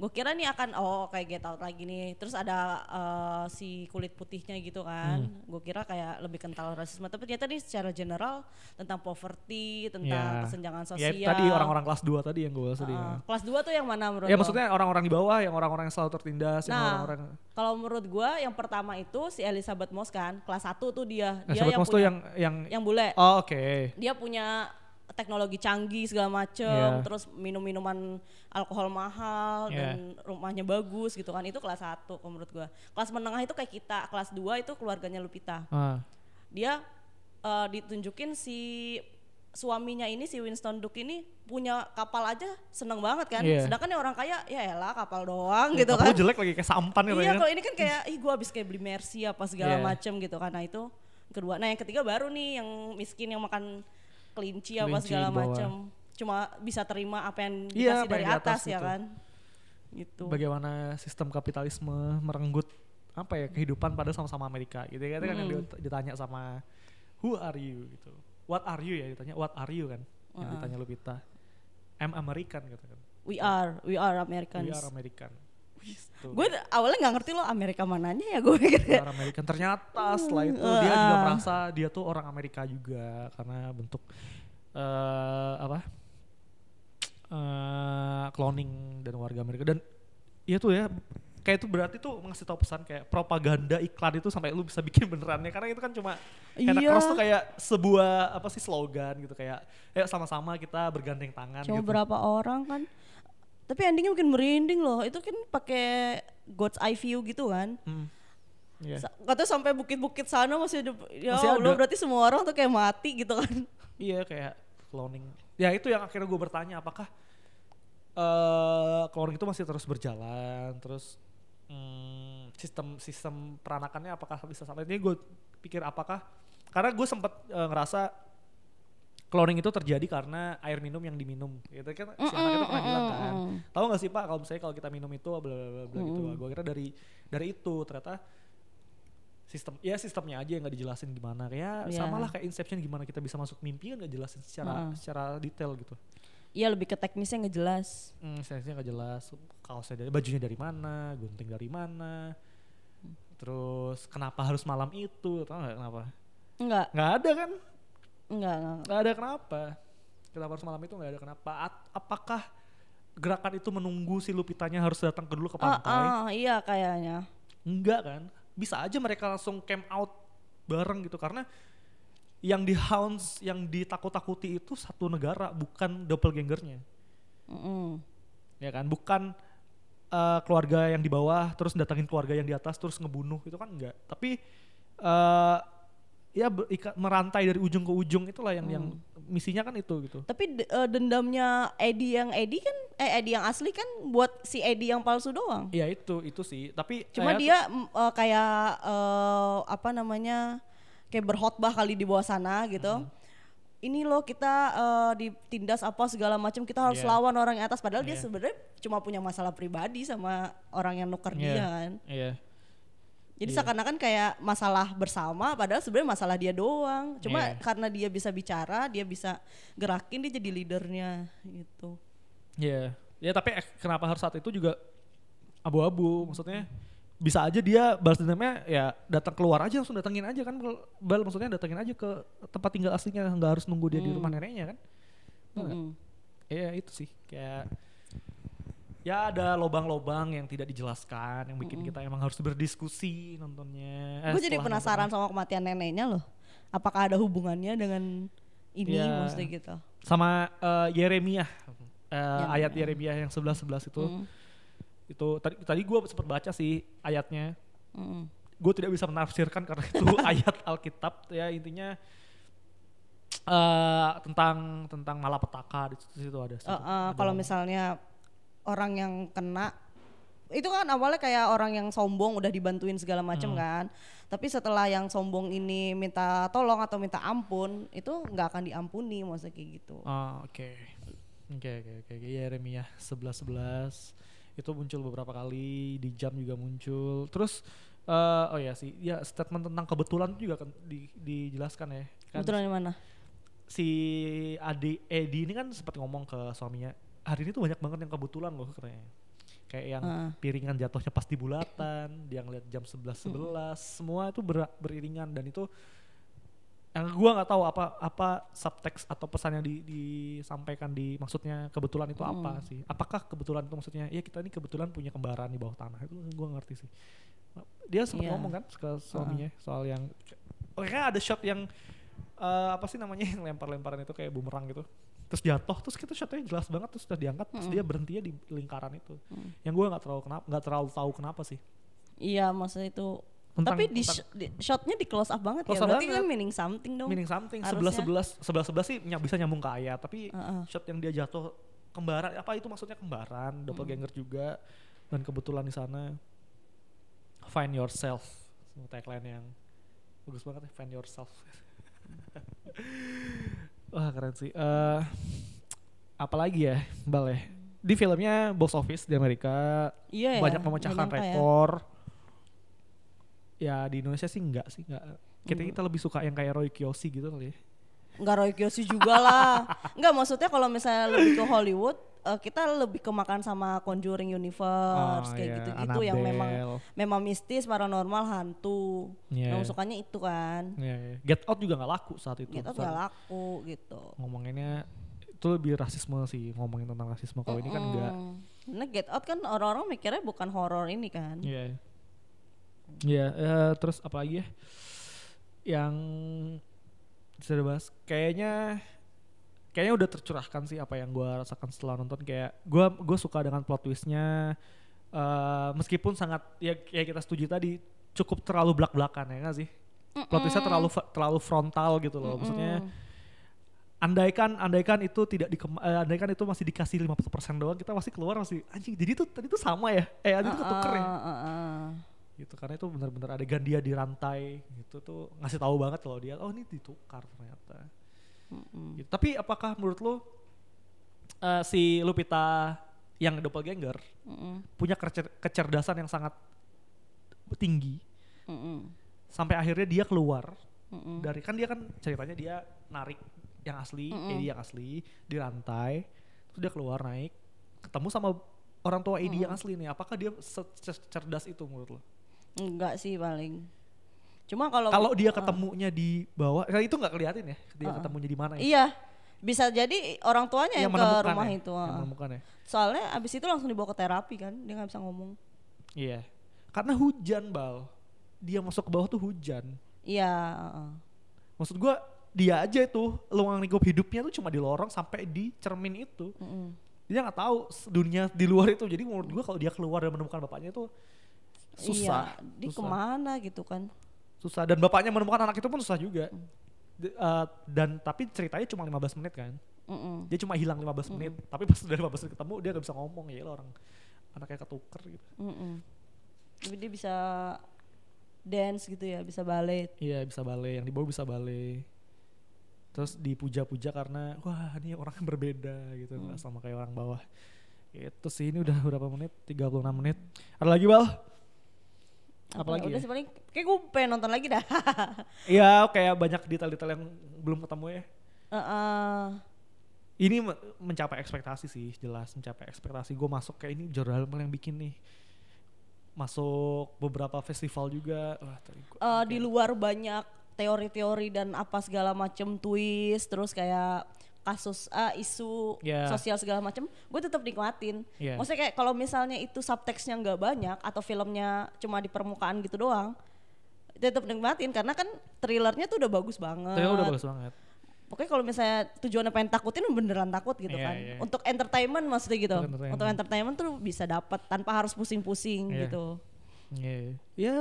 gue kira nih akan oh kayak Get Out lagi nih. Terus ada eh, si kulit putihnya gitu kan. Hmm. Gue kira kayak lebih kental rasisme. Tapi ternyata ini secara general tentang poverty, tentang Ya. kesenjangan ya sosial. tadi orang-orang kelas 2 tadi yang gue bahas tadi. Heeh. ya. kelas 2 tuh yang mana menurut Ya lo? maksudnya orang-orang di bawah, yang orang-orang yang selalu tertindas, yang Nah, orang-orang Kalau menurut gue yang pertama itu si Elizabeth Moss kan. Kelas 1 tuh dia. Dia yang Moss tuh punya, yang yang yang bule. Oh, oke. dia punya teknologi canggih segala macem, Iya. terus minum-minuman alkohol mahal Iya. dan rumahnya bagus gitu kan. Itu kelas 1 kalau menurut gua. Kelas menengah itu kayak kita, kelas 2 itu keluarganya Lupita. Ah. Dia eh, ditunjukin si suaminya ini si Winston Duke ini punya kapal aja seneng banget kan. Iya. Sedangkan yang orang kaya ya elah kapal doang Ya, gitu kan. jelek lagi kayak sampan gitu Iya ya. kalau ini kan kayak ih gua habis kayak beli Mercy apa segala Iya. macem gitu kan. Nah itu kedua. Nah yang ketiga baru nih yang miskin yang makan kelinci apa Kelinci segala macem. Cuma bisa terima apa yang Iya, dikasih dari yang atas, atas ya gitu. kan. Gitu. Bagaimana sistem kapitalisme merenggut apa ya kehidupan pada sama-sama Amerika gitu ya kan yang Mm. dit- ditanya sama who are you gitu. What are you ya ditanya what are you kan. Yang Uh-uh. ditanya Lupita. I'm American gitu kan. We are, we are Americans. We are American. Tuh. Gue awalnya nggak ngerti lo Amerika mananya ya gue pikir. We are American ternyata setelah itu dia juga merasa dia tuh orang Amerika juga karena bentuk eh apa eh cloning dan warga Amerika dan iya tuh ya kayak itu berarti tuh ngasih tau pesan kayak propaganda iklan itu sampai lu bisa bikin benerannya karena itu kan cuma Santa Iya. Claus tuh kayak sebuah apa sih slogan gitu kayak ya sama-sama kita bergandeng tangan Cuma gitu. berapa orang kan. Tapi endingnya bikin merinding loh. Itu kan pakai God's eye view gitu kan. Hmm. Iya. Sa- Katanya sampai bukit-bukit sana masih ada. Ya Masih Allah ada. berarti semua orang tuh kayak mati gitu kan. Iya kayak cloning. Ya itu yang akhirnya gue bertanya apakah eh cloning itu masih terus berjalan, terus hmm, sistem sistem peranakannya apakah bisa sampai ini gue pikir apakah karena gue sempat eh, ngerasa cloning itu terjadi karena air minum yang diminum. Gitu kan si anak itu pernah bilang kan tahu nggak sih pak kalau misalnya kalau kita minum itu bla bla bla gitu. Gue kira dari dari itu ternyata sistem ya sistemnya aja yang nggak dijelasin gimana. Kayak Iya. sama lah kayak Inception gimana kita bisa masuk mimpi kan nggak jelasin secara secara detail gitu. Iya lebih ke teknisnya nggak jelas. hmm, sensenya nggak jelas. Kaosnya dari bajunya dari mana gunting dari mana terus kenapa harus malam itu tau nggak kenapa? Enggak, nggak ada kan enggak, enggak. nggak ada kenapa kenapa harus malam itu nggak ada kenapa At- apakah gerakan itu menunggu si Lupitanya harus datang ke dulu ke Ah, pantai ah, iya kayaknya. Enggak kan? Bisa aja mereka langsung camp out bareng gitu karena yang di hounds, yang ditakut-takuti itu satu negara bukan doppelgangernya. Mm-mm. Ya kan? Bukan eh, keluarga yang di bawah terus datangin keluarga yang di atas terus ngebunuh itu kan enggak. Tapi eh ya ber- ika- merantai dari ujung ke ujung itulah yang yang misinya kan itu gitu. Tapi eh, dendamnya Eddie yang Eddie kan, eh Eddie yang asli kan buat si Eddie yang palsu doang. Iya itu itu sih. Tapi Cuma dia eh, kayak eh, apa namanya kayak berkhotbah kali di bawah sana gitu. Ini loh kita eh, ditindas apa segala macam kita harus Iya. lawan orang yang atas. Padahal dia Iya. sebenarnya cuma punya masalah pribadi sama orang yang nuker Iya. dia kan. Iya. Jadi Iya. seakan-akan kayak masalah bersama, padahal sebenarnya masalah dia doang. Cuma Iya. karena dia bisa bicara, dia bisa gerakin, dia jadi leadernya gitu. Iya. Ya tapi eh, kenapa harus saat itu juga abu-abu maksudnya bisa aja dia balas dendamnya ya datang keluar aja langsung datengin aja kan bal maksudnya datengin aja ke tempat tinggal aslinya nggak harus nunggu dia di rumah neneknya kan Betul nggak? Mm-mm. Iya itu sih kayak ya ada lobang-lobang yang tidak dijelaskan yang bikin kita emang harus berdiskusi nontonnya. Eh, Gue jadi penasaran sama kematian neneknya loh. Apakah ada hubungannya dengan ini Iya. maksudnya gitu? nontonnya. sama eh, Yeremia Eh, Yang- ayat Yeremia yang 11-11 itu Mm. itu tadi tadi gue sempat baca sih ayatnya Mm-mm. gue tidak bisa menafsirkan karena itu ayat Alkitab ya intinya eh tentang tentang malapetaka di situ, situ ada. Eh, Ada- kalau misalnya orang yang kena itu kan awalnya kayak orang yang sombong udah dibantuin segala macam Hmm. kan tapi setelah yang sombong ini minta tolong atau minta ampun itu nggak akan diampuni maksudnya kayak gitu Oh, oke. Oke oke oke oke. Yeremia 11 11 itu muncul beberapa kali di jam juga muncul. Terus eh oh ya sih, ya statement tentang kebetulan juga kan di- dijelaskan ya. Kan kebetulan di mana si Adi Edi ini kan sempat ngomong ke suaminya, hari ini tuh banyak banget yang kebetulan loh katanya. Kayak yang Heeh. piringan jatuhnya pas di bulatan, dia ngeliat jam 11 11, semua itu ber- beriringan dan itu yang gua nggak tahu apa apa subtext atau pesan yang di- disampaikan di maksudnya kebetulan itu apa sih? Apakah kebetulan itu maksudnya ya kita ini kebetulan punya kembaran di bawah tanah itu gua ngerti sih. Dia sempat Iya. ngomong kan ke suaminya soal yang oh ada shot yang eh, apa sih namanya yang lempar-lemparan itu kayak bumerang gitu. Terus jatuh, terus kita shotnya jelas banget, terus udah diangkat, terus dia berhentinya di lingkaran itu. Yang gue nggak terlalu kenapa, nggak terlalu tahu kenapa sih. iya maksudnya itu. Tentang- tapi di, tentang- sh- di- shotnya di close up banget Close ya up berarti banget. kan meaning something dong meaning something. sebelas sebelas sebelas sebelas sih ny- bisa nyambung ke ayat tapi Heeh. shot yang dia jatuh kembaran apa itu maksudnya kembaran doppelganger juga dan kebetulan di sana find yourself. Semua tagline yang bagus banget ya find yourself wah keren sih Eh apalagi ya bal ya di filmnya box office di Amerika iya ya banyak memecahkan nyangka ya. rekor ya. di Indonesia sih enggak sih enggak kita kita lebih suka yang kayak Roy Kiyoshi gitu kali ya Enggak Roy Kiyoshi juga lah. Enggak maksudnya kalau misalnya lebih ke Hollywood, eh, kita lebih kemakan sama Conjuring Universe Oh, kayak iya, gitu-gitu yang memang memang mistis, paranormal, hantu. Iya. Yang sukanya itu kan. Iya, iya. Get Out juga nggak laku saat itu. Gitu Saat gak laku gitu. Ngomonginnya itu lebih rasisme sih ngomongin tentang rasisme. Kalau ini kan enggak. Mm. Karena Get Out kan orang-orang mikirnya bukan horor ini kan. Iya. Iya, eh, terus apa lagi ya? Yang bisa dibahas kayaknya kayaknya udah tercurahkan sih apa yang gua rasakan setelah nonton. Kayak gua gue suka dengan plot twistnya. Eh meskipun sangat ya kayak kita setuju tadi cukup terlalu belak belakan ya nggak sih? Plot twistnya terlalu terlalu frontal gitu loh. Maksudnya andaikan andaikan itu tidak di andaikan itu masih dikasih 50% doang kita masih keluar masih anjing jadi tuh tadi tuh sama ya? Eh tadi tuh ketuker ya? ah. gitu karena itu benar-benar adegan dia di rantai gitu tuh ngasih tahu banget loh dia oh ini ditukar ternyata Gitu. tapi apakah menurut lo eh, si Lupita yang doppelganger Mm-mm. punya kecer- kecerdasan yang sangat tinggi Mm-mm. sampai akhirnya dia keluar Mm-mm. dari kan dia kan ceritanya dia narik yang asli Mm-mm. Eddie yang asli di rantai terus dia keluar naik ketemu sama orang tua Eddie yang asli nih apakah dia secerdas itu menurut lo Enggak sih paling. Cuma kalau kalau dia Ah. ketemunya di bawah kan itu nggak kelihatan ya dia Ah. ketemunya di mana ya Iya. Bisa jadi orang tuanya yang, ke menemukan rumah ya? itu. yang ah. menemukan ya Soalnya abis itu langsung dibawa ke terapi kan, dia nggak bisa ngomong. iya karena hujan bal dia masuk ke bawah tuh hujan Iya. ah. maksud gua dia aja itu luang lingkup hidupnya tuh cuma di lorong sampai di cermin itu Mm-mm. dia nggak tahu dunia di luar itu jadi menurut gua kalau dia keluar dan menemukan bapaknya itu susah Iya, di susah. ke mana gitu kan? Susah. Dan bapaknya menemukan anak itu pun susah juga. Mm. D- eh, dan tapi ceritanya cuma 15 menit kan? Mm-mm. dia cuma hilang 15 menit. Tapi pas udah 15 menit ketemu dia nggak bisa ngomong. Ya orang anaknya ketuker gitu. Mm-mm. Tapi dia bisa dance gitu ya, bisa ballet. iya bisa balik yang di bawah bisa balik terus dipuja-puja karena wah ini orangnya berbeda gitu. Nggak sama kayak orang bawah. Itu sih ini udah berapa menit? 36 menit. Ada lagi bal apa lagi Udah ya? sih paling kayak gue pengen nonton lagi dah. iya kayak banyak detail-detail yang belum ketemu ya Heeh. ini me- mencapai ekspektasi sih jelas mencapai ekspektasi gue masuk kayak ini Jordan Peele yang bikin nih masuk beberapa festival juga wah tadi gua- Eh, di luar banyak teori-teori dan apa segala macem twist terus kayak kasus ah, isu Ya. sosial segala macem gue tetap nikmatin Ya. maksudnya kayak kalau misalnya itu subteksnya nggak banyak atau filmnya cuma di permukaan gitu doang tetap nikmatin karena kan thrillernya tuh udah bagus banget Tapi udah bagus banget Pokoknya kalau misalnya tujuannya pengen takutin beneran takut gitu Iya, kan. iya. Untuk entertainment maksudnya gitu. Untuk entertainment. Untuk entertainment tuh bisa dapat tanpa harus pusing-pusing Iya. gitu. Iya. Ya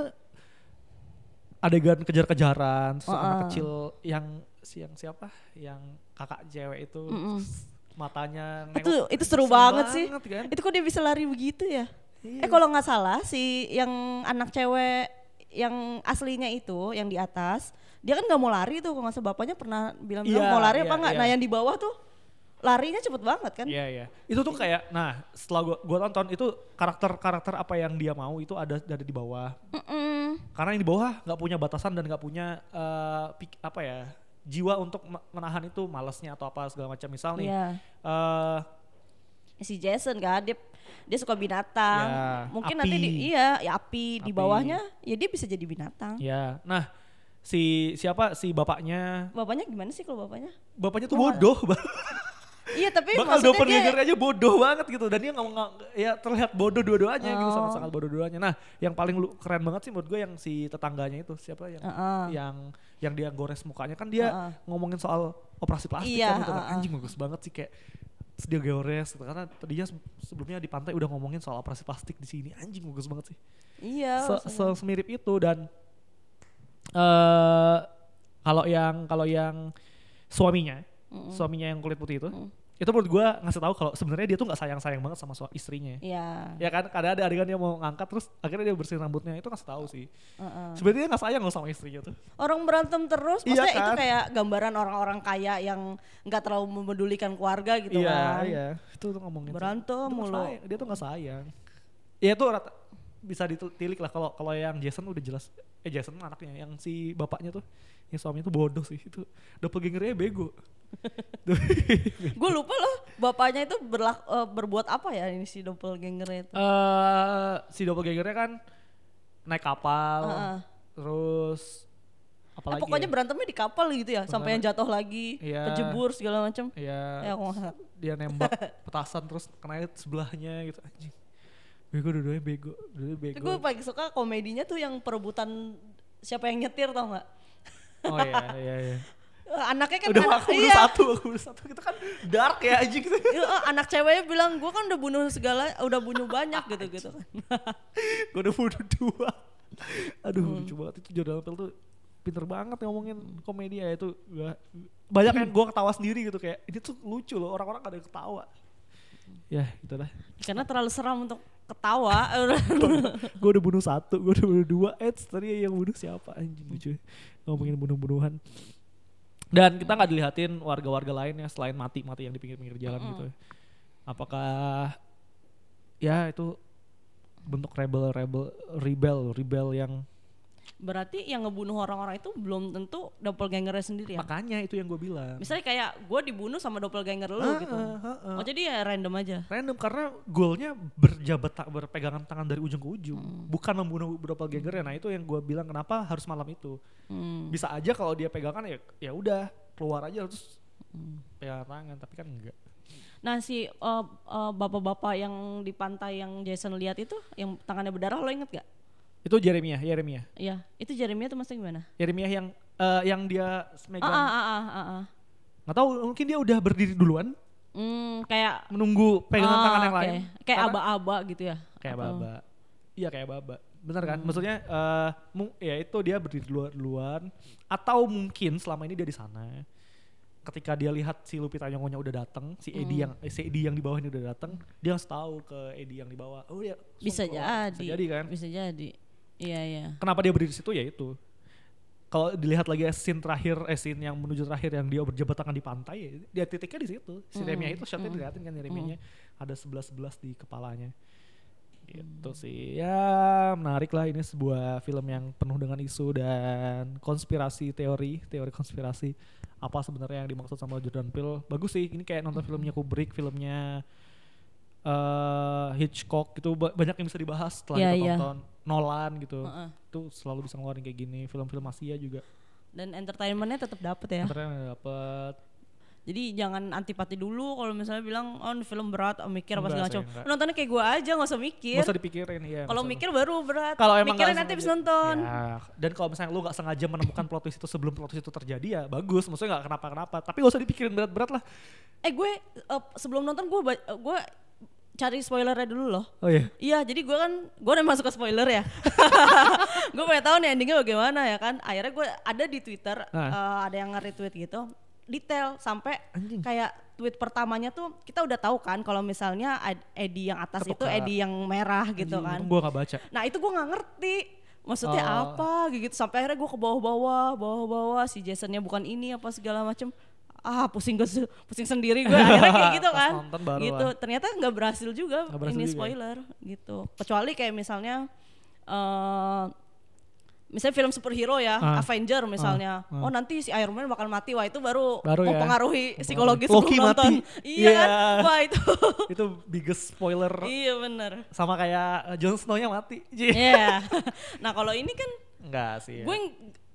adegan kejar-kejaran terus anak Heeh. kecil yang si yang siapa? Yang kakak cewek itu terus matanya Itu nengok. itu seru, Seru banget, sih. banget kan? Itu kok dia bisa lari begitu ya? Iya. Eh kalau nggak salah si yang anak cewek yang aslinya itu yang di atas, dia kan nggak mau lari tuh kalau nggak salah bapaknya pernah bilang bilang Iya, mau lari iya, apa nggak? iya. Nah yang di bawah tuh larinya cepet banget kan? Iya iya. Itu tuh kayak nah setelah gua gua tonton itu karakter-karakter apa yang dia mau itu ada dari di bawah. Mm-mm. Karena yang di bawah nggak punya batasan dan nggak punya eh, pik- apa ya jiwa untuk me- menahan itu malesnya atau apa segala macam misal nih. Iya. eh, si Jason kan dia dia suka binatang Ya, mungkin api. nanti di, iya ya api, di Api. bawahnya ya dia bisa jadi binatang ya. Nah si siapa si bapaknya bapaknya gimana sih kalau bapaknya bapaknya tuh Oh, bodoh. iya tapi Bakal doppelganger dia aja bodoh banget gitu dan dia ngomong ya terlihat bodoh dua-duanya gitu Oh. sangat-sangat bodoh dua-duanya. Nah, yang paling lu, keren banget sih menurut gue yang si tetangganya itu siapa yang Heeh. yang yang dia gores mukanya kan dia Heeh. ngomongin soal operasi plastik Iya, kan gitu kan heeh. anjing bagus banget sih kayak dia gores gitu karena tadinya se- sebelumnya di pantai udah ngomongin soal operasi plastik di sini anjing bagus banget sih iya se, se- semirip itu dan eh kalau yang kalau yang suaminya Mm-mm. suaminya yang kulit putih itu Mm. itu menurut gua ngasih tahu kalau sebenarnya dia tuh nggak sayang sayang banget sama sua- istrinya iya ya kan kadang ada adegan dia mau ngangkat terus akhirnya dia bersihin rambutnya itu ngasih tahu sih Heeh. sebenarnya dia nggak sayang loh sama istrinya tuh orang berantem terus Iya maksudnya itu kan? kayak gambaran orang-orang kaya yang nggak terlalu memedulikan keluarga gitu iya kan iya itu tuh ngomongin Berantem mulu. dia tuh nggak sayang ya itu rata bisa ditilik lah kalau kalau yang Jason udah jelas eh Jason anaknya yang si bapaknya tuh yang suaminya tuh bodoh sih itu doppelgangernya bego gue lupa loh bapaknya itu berlak, eh, berbuat apa ya ini si doppelganger itu? Eh si doppelgangernya kan naik kapal, Heeh. terus Eh, apalagi pokoknya ya? berantemnya di kapal gitu ya, sampai yang jatuh lagi, Iya. kejebur segala macam. Iya, Ya, aku nggak- dia nembak petasan terus kena sebelahnya gitu anjing. Bego dua-duanya bego, dua bego. Gue paling suka komedinya tuh yang perebutan siapa yang nyetir tau nggak? Oh iya iya iya. Eh, Anaknya kan Udah anak, aku udah iya. satu, aku udah satu. Kita kan dark ya anjing gitu. Anak ceweknya bilang gue kan udah bunuh segala, udah bunuh banyak gitu gitu. Gue udah bunuh dua. Aduh Hmm. lucu banget itu Jordan Peele tuh pinter banget ngomongin komedi ya itu gua, banyak yang gue ketawa sendiri gitu kayak ini tuh lucu loh orang-orang ada yang ketawa ya gitu lah Karena terlalu seram untuk ketawa. gue udah bunuh satu gue udah bunuh dua. Eds tadi yang bunuh siapa? Anjing lucu. Ngomongin bunuh-bunuhan. Dan kita nggak dilihatin warga-warga lain ya selain mati-mati yang di pinggir-pinggir jalan gitu. Apakah ya itu bentuk rebel rebel rebel rebel yang Berarti yang ngebunuh orang-orang itu belum tentu doppelgangernya sendiri ya. makanya itu yang gue bilang Misalnya kayak gue dibunuh sama doppelganger lu Ah, gitu. ah, ah, ah. Oh jadi ya random aja. random karena goalnya berjabat ta- berpegangan tangan dari ujung ke ujung bukan membunuh doppelganger nah itu yang gue bilang kenapa harus malam itu Hmm. bisa aja kalau dia pegangan ya ya udah keluar aja terus pegangan tangan tapi kan enggak Nah si uh, uh, bapak-bapak yang di pantai yang Jason lihat itu yang tangannya berdarah lo inget gak? Itu Jeremiah Jeremiah Iya, itu Jeremia tuh maksudnya gimana? Jeremiah yang eh, yang dia megang ah, ah, ah, ah, ah. tahu mungkin dia udah berdiri duluan Hmm, kayak menunggu pegangan Ah, tangan yang oke. lain Kayak aba-aba gitu ya. kayak baba iya kayak baba bener kan Hmm. maksudnya eh mu- ya itu dia berdiri duluan, duluan atau mungkin selama ini dia di sana ketika dia lihat si Lupita Nyong'onya udah datang si Hmm. Edi yang eh, si Edi yang di bawah ini udah datang dia harus tahu ke Edi yang di bawah oh ya Bisa jadi. bisa jadi kan Bisa jadi. Iya, iya. kenapa dia berdiri di situ? Ya itu. Kalau dilihat lagi scene terakhir eh scene yang menuju terakhir yang dia berjabat tangan di pantai ya dia titiknya di situ. Si Remia itu shotnya dilihatin kan Remianya ada sebelas sebelas di kepalanya. Gitu sih. Ya menarik lah ini sebuah film yang penuh dengan isu dan konspirasi teori teori konspirasi apa sebenarnya yang dimaksud sama Jordan Peele. Bagus sih ini kayak nonton filmnya Kubrick filmnya eh Hitchcock gitu ba- banyak yang bisa dibahas setelah Iya, kita nonton Nolan gitu Heeh. itu selalu bisa ngeluarin kayak gini film-film Asia juga Dan entertainmentnya tetap dapet ya. ternyata dapet Jadi jangan antipati dulu kalau misalnya bilang oh ini film berat, oh, mikir apa segala macam. Nontonnya kayak gua aja nggak usah mikir. nggak usah dipikirin ya Kalau mikir baru berat. kalau emang Mikirin nanti sengaja- nonton. ya, dan kalau misalnya lu nggak sengaja menemukan plot twist itu sebelum plot twist itu terjadi ya bagus maksudnya nggak kenapa-kenapa tapi gak usah dipikirin berat-berat lah Eh gue eh, sebelum nonton gue gue cari spoilernya dulu loh. oh iya Iya, jadi gue kan gue memang suka spoiler ya. gue pengen tahu nih endingnya bagaimana ya kan. Akhirnya gue ada di Twitter Nah. eh, ada yang nge-retweet gitu, detail sampai Anjing. kayak tweet pertamanya tuh kita udah tahu kan kalau misalnya Ed- Eddie yang atas itu Ketuker. Eddie yang merah gitu kan. gue nggak baca Nah itu gue nggak ngerti maksudnya Oh. apa gitu sampai akhirnya gue ke bawah-bawah bawah-bawah si Jasonnya bukan ini apa segala macem ah pusing gue pusing sendiri gue akhirnya kayak gitu kan nonton baru gitu lah. ternyata nggak berhasil juga Nggak berhasil ini juga ya? spoiler gitu kecuali kayak misalnya eh misalnya film superhero ya Ah. Avenger misalnya Ah. oh nanti si Iron Man bakal mati wah itu baru, Baru ya. mempengaruhi psikologis Loki nonton mati. iya Iya. kan wah itu itu biggest spoiler iya bener sama kayak uh, Jon Snow-nya mati Iya. nah kalau ini kan enggak sih ya. gue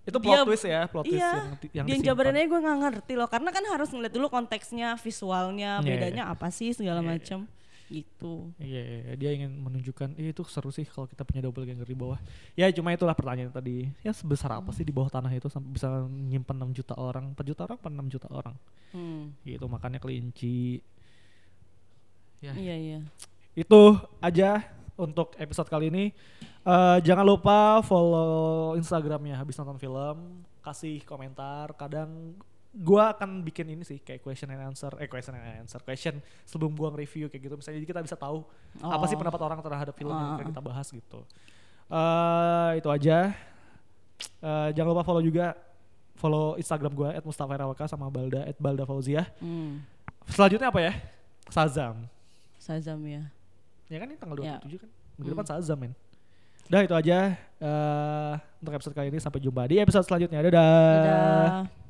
itu plot dia- twist ya plot twist iya, yang, yang yang disimpan. jabarannya gue nggak ngerti loh karena kan harus ngeliat dulu konteksnya visualnya Iya, bedanya apa sih segala Iya, iya. macam gitu Iya, iya, iya. dia ingin menunjukkan "Ih, itu seru sih kalau kita punya doppelganger di bawah. Ya cuma itulah pertanyaan tadi. Ya sebesar apa sih di bawah tanah itu sampai bisa nyimpen 6 juta orang, 4 juta orang, apa 6 juta orang. hmm. Gitu makanya kelinci. Ya, iya iya itu aja untuk episode kali ini. Eh, jangan lupa follow Instagramnya habis nonton film, kasih komentar. Kadang gua akan bikin ini sih kayak question and answer, eh question and answer, question sebelum gua nge-review kayak gitu. Misalnya jadi kita bisa tahu apa sih Oh. pendapat orang terhadap film yang Ah. akan kita bahas gitu. Eh itu aja. Eh, jangan lupa follow juga follow Instagram gua @mustafa sama Balda @baldafauzia. hmm. Selanjutnya apa ya? Sazam. Sazam ya Ya kan ini tanggal Ya. 27 kan. Minggu depan Sazam men. Udah itu aja eh untuk episode kali ini sampai jumpa di episode selanjutnya. Dadah. dadah